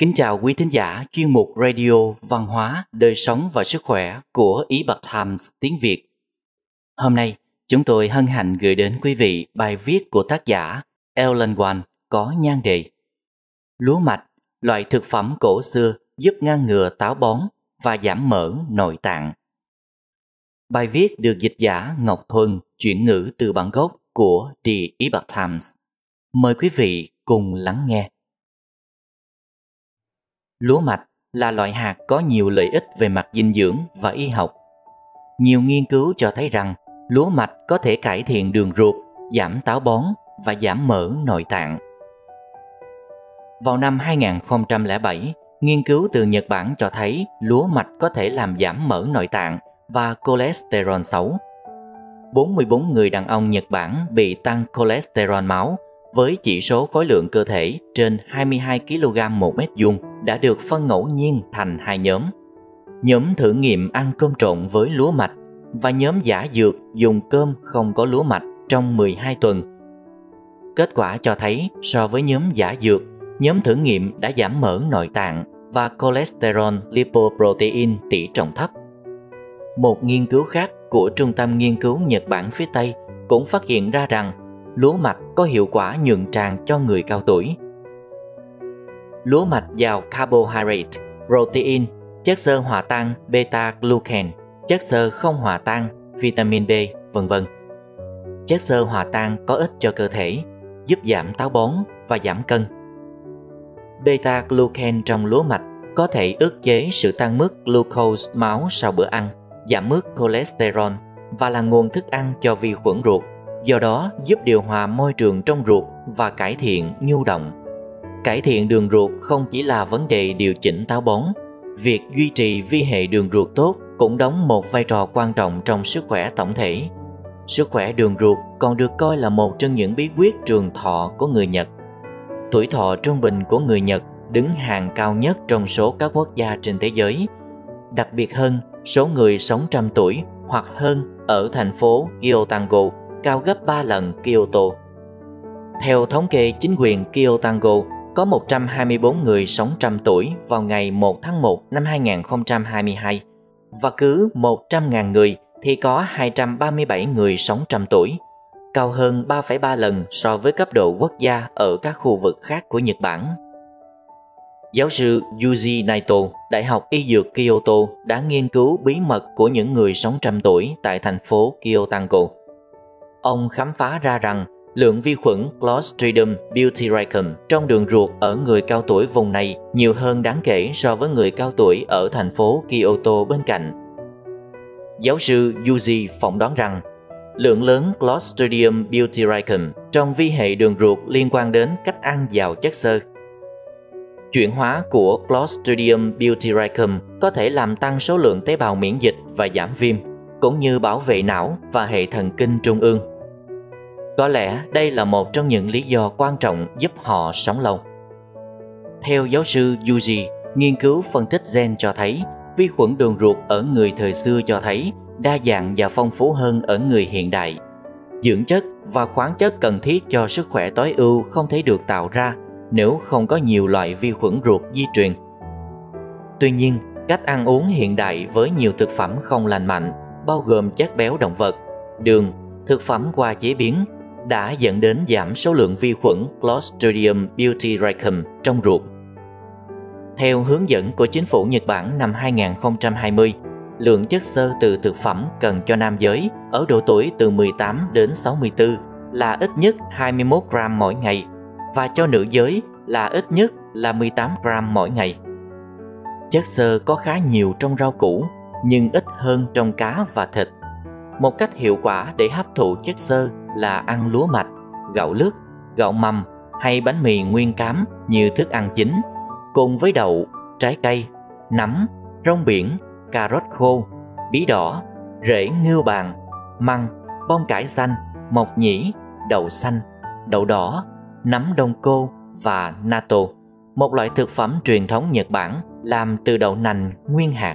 Kính chào quý thính giả chuyên mục Radio Văn hóa, Đời sống và Sức khỏe của Ý Bật Times tiếng Việt. Hôm nay, chúng tôi hân hạnh gửi đến quý vị bài viết của tác giả Ellen Wan có nhan đề Lúa mạch, loại thực phẩm cổ xưa giúp ngăn ngừa táo bón và giảm mỡ nội tạng. Bài viết được dịch giả Ngọc Thuần chuyển ngữ từ bản gốc của The Epoch Times. Mời quý vị cùng lắng nghe. Lúa mạch là loại hạt có nhiều lợi ích về mặt dinh dưỡng và y học. Nhiều nghiên cứu cho thấy rằng lúa mạch có thể cải thiện đường ruột, giảm táo bón và giảm mỡ nội tạng. Vào năm 2007, nghiên cứu từ Nhật Bản cho thấy lúa mạch có thể làm giảm mỡ nội tạng và cholesterol xấu. 44 người đàn ông Nhật Bản bị tăng cholesterol máu với chỉ số khối lượng cơ thể trên 22 kg một mét vuông đã được phân ngẫu nhiên thành hai nhóm. Nhóm thử nghiệm ăn cơm trộn với lúa mạch và nhóm giả dược dùng cơm không có lúa mạch trong 12 tuần. Kết quả cho thấy so với nhóm giả dược, nhóm thử nghiệm đã giảm mỡ nội tạng và cholesterol lipoprotein tỷ trọng thấp. Một nghiên cứu khác của Trung tâm Nghiên cứu Nhật Bản phía Tây cũng phát hiện ra rằng lúa mạch có hiệu quả nhuận tràng cho người cao tuổi. Lúa mạch giàu carbohydrate, protein, chất xơ hòa tan beta-glucan, chất xơ không hòa tan, vitamin B, vân vân. Chất xơ hòa tan có ích cho cơ thể, giúp giảm táo bón và giảm cân. Beta-glucan trong lúa mạch có thể ức chế sự tăng mức glucose máu sau bữa ăn, giảm mức cholesterol và là nguồn thức ăn cho vi khuẩn ruột do đó giúp điều hòa môi trường trong ruột và cải thiện nhu động. Cải thiện đường ruột không chỉ là vấn đề điều chỉnh táo bón, việc duy trì vi hệ đường ruột tốt cũng đóng một vai trò quan trọng trong sức khỏe tổng thể. Sức khỏe đường ruột còn được coi là một trong những bí quyết trường thọ của người Nhật. Tuổi thọ trung bình của người Nhật đứng hàng cao nhất trong số các quốc gia trên thế giới. Đặc biệt hơn, số người sống trăm tuổi hoặc hơn ở thành phố Kyotango cao gấp 3 lần Kyoto. Theo thống kê chính quyền Kyotango, có 124 người sống trăm tuổi vào ngày 1 tháng 1 năm 2022 và cứ 100.000 người thì có 237 người sống trăm tuổi, cao hơn 3,3 lần so với cấp độ quốc gia ở các khu vực khác của Nhật Bản. Giáo sư Yuji Naito, Đại học Y Dược Kyoto đã nghiên cứu bí mật của những người sống trăm tuổi tại thành phố Kyotango Ông khám phá ra rằng lượng vi khuẩn Clostridium butyricum trong đường ruột ở người cao tuổi vùng này nhiều hơn đáng kể so với người cao tuổi ở thành phố Kyoto bên cạnh. Giáo sư Yuji phỏng đoán rằng lượng lớn Clostridium butyricum trong vi hệ đường ruột liên quan đến cách ăn giàu chất xơ. Chuyển hóa của Clostridium butyricum có thể làm tăng số lượng tế bào miễn dịch và giảm viêm, cũng như bảo vệ não và hệ thần kinh trung ương. Có lẽ đây là một trong những lý do quan trọng giúp họ sống lâu. Theo giáo sư Yuji, nghiên cứu phân tích gen cho thấy vi khuẩn đường ruột ở người thời xưa cho thấy đa dạng và phong phú hơn ở người hiện đại. Dưỡng chất và khoáng chất cần thiết cho sức khỏe tối ưu không thể được tạo ra nếu không có nhiều loại vi khuẩn ruột di truyền. Tuy nhiên, cách ăn uống hiện đại với nhiều thực phẩm không lành mạnh, bao gồm chất béo động vật, đường, thực phẩm qua chế biến đã dẫn đến giảm số lượng vi khuẩn Clostridium butyricum trong ruột. Theo hướng dẫn của chính phủ Nhật Bản năm 2020, lượng chất xơ từ thực phẩm cần cho nam giới ở độ tuổi từ 18 đến 64 là ít nhất 21 gram mỗi ngày và cho nữ giới là ít nhất là 18 gram mỗi ngày. Chất xơ có khá nhiều trong rau củ nhưng ít hơn trong cá và thịt. Một cách hiệu quả để hấp thụ chất xơ là ăn lúa mạch, gạo lứt, gạo mầm hay bánh mì nguyên cám như thức ăn chính, cùng với đậu, trái cây, nấm, rong biển, cà rốt khô, bí đỏ, rễ ngưu bàn, măng, bông cải xanh, mộc nhĩ, đậu xanh, đậu đỏ, nấm đông cô và natto, một loại thực phẩm truyền thống Nhật Bản làm từ đậu nành nguyên hạt.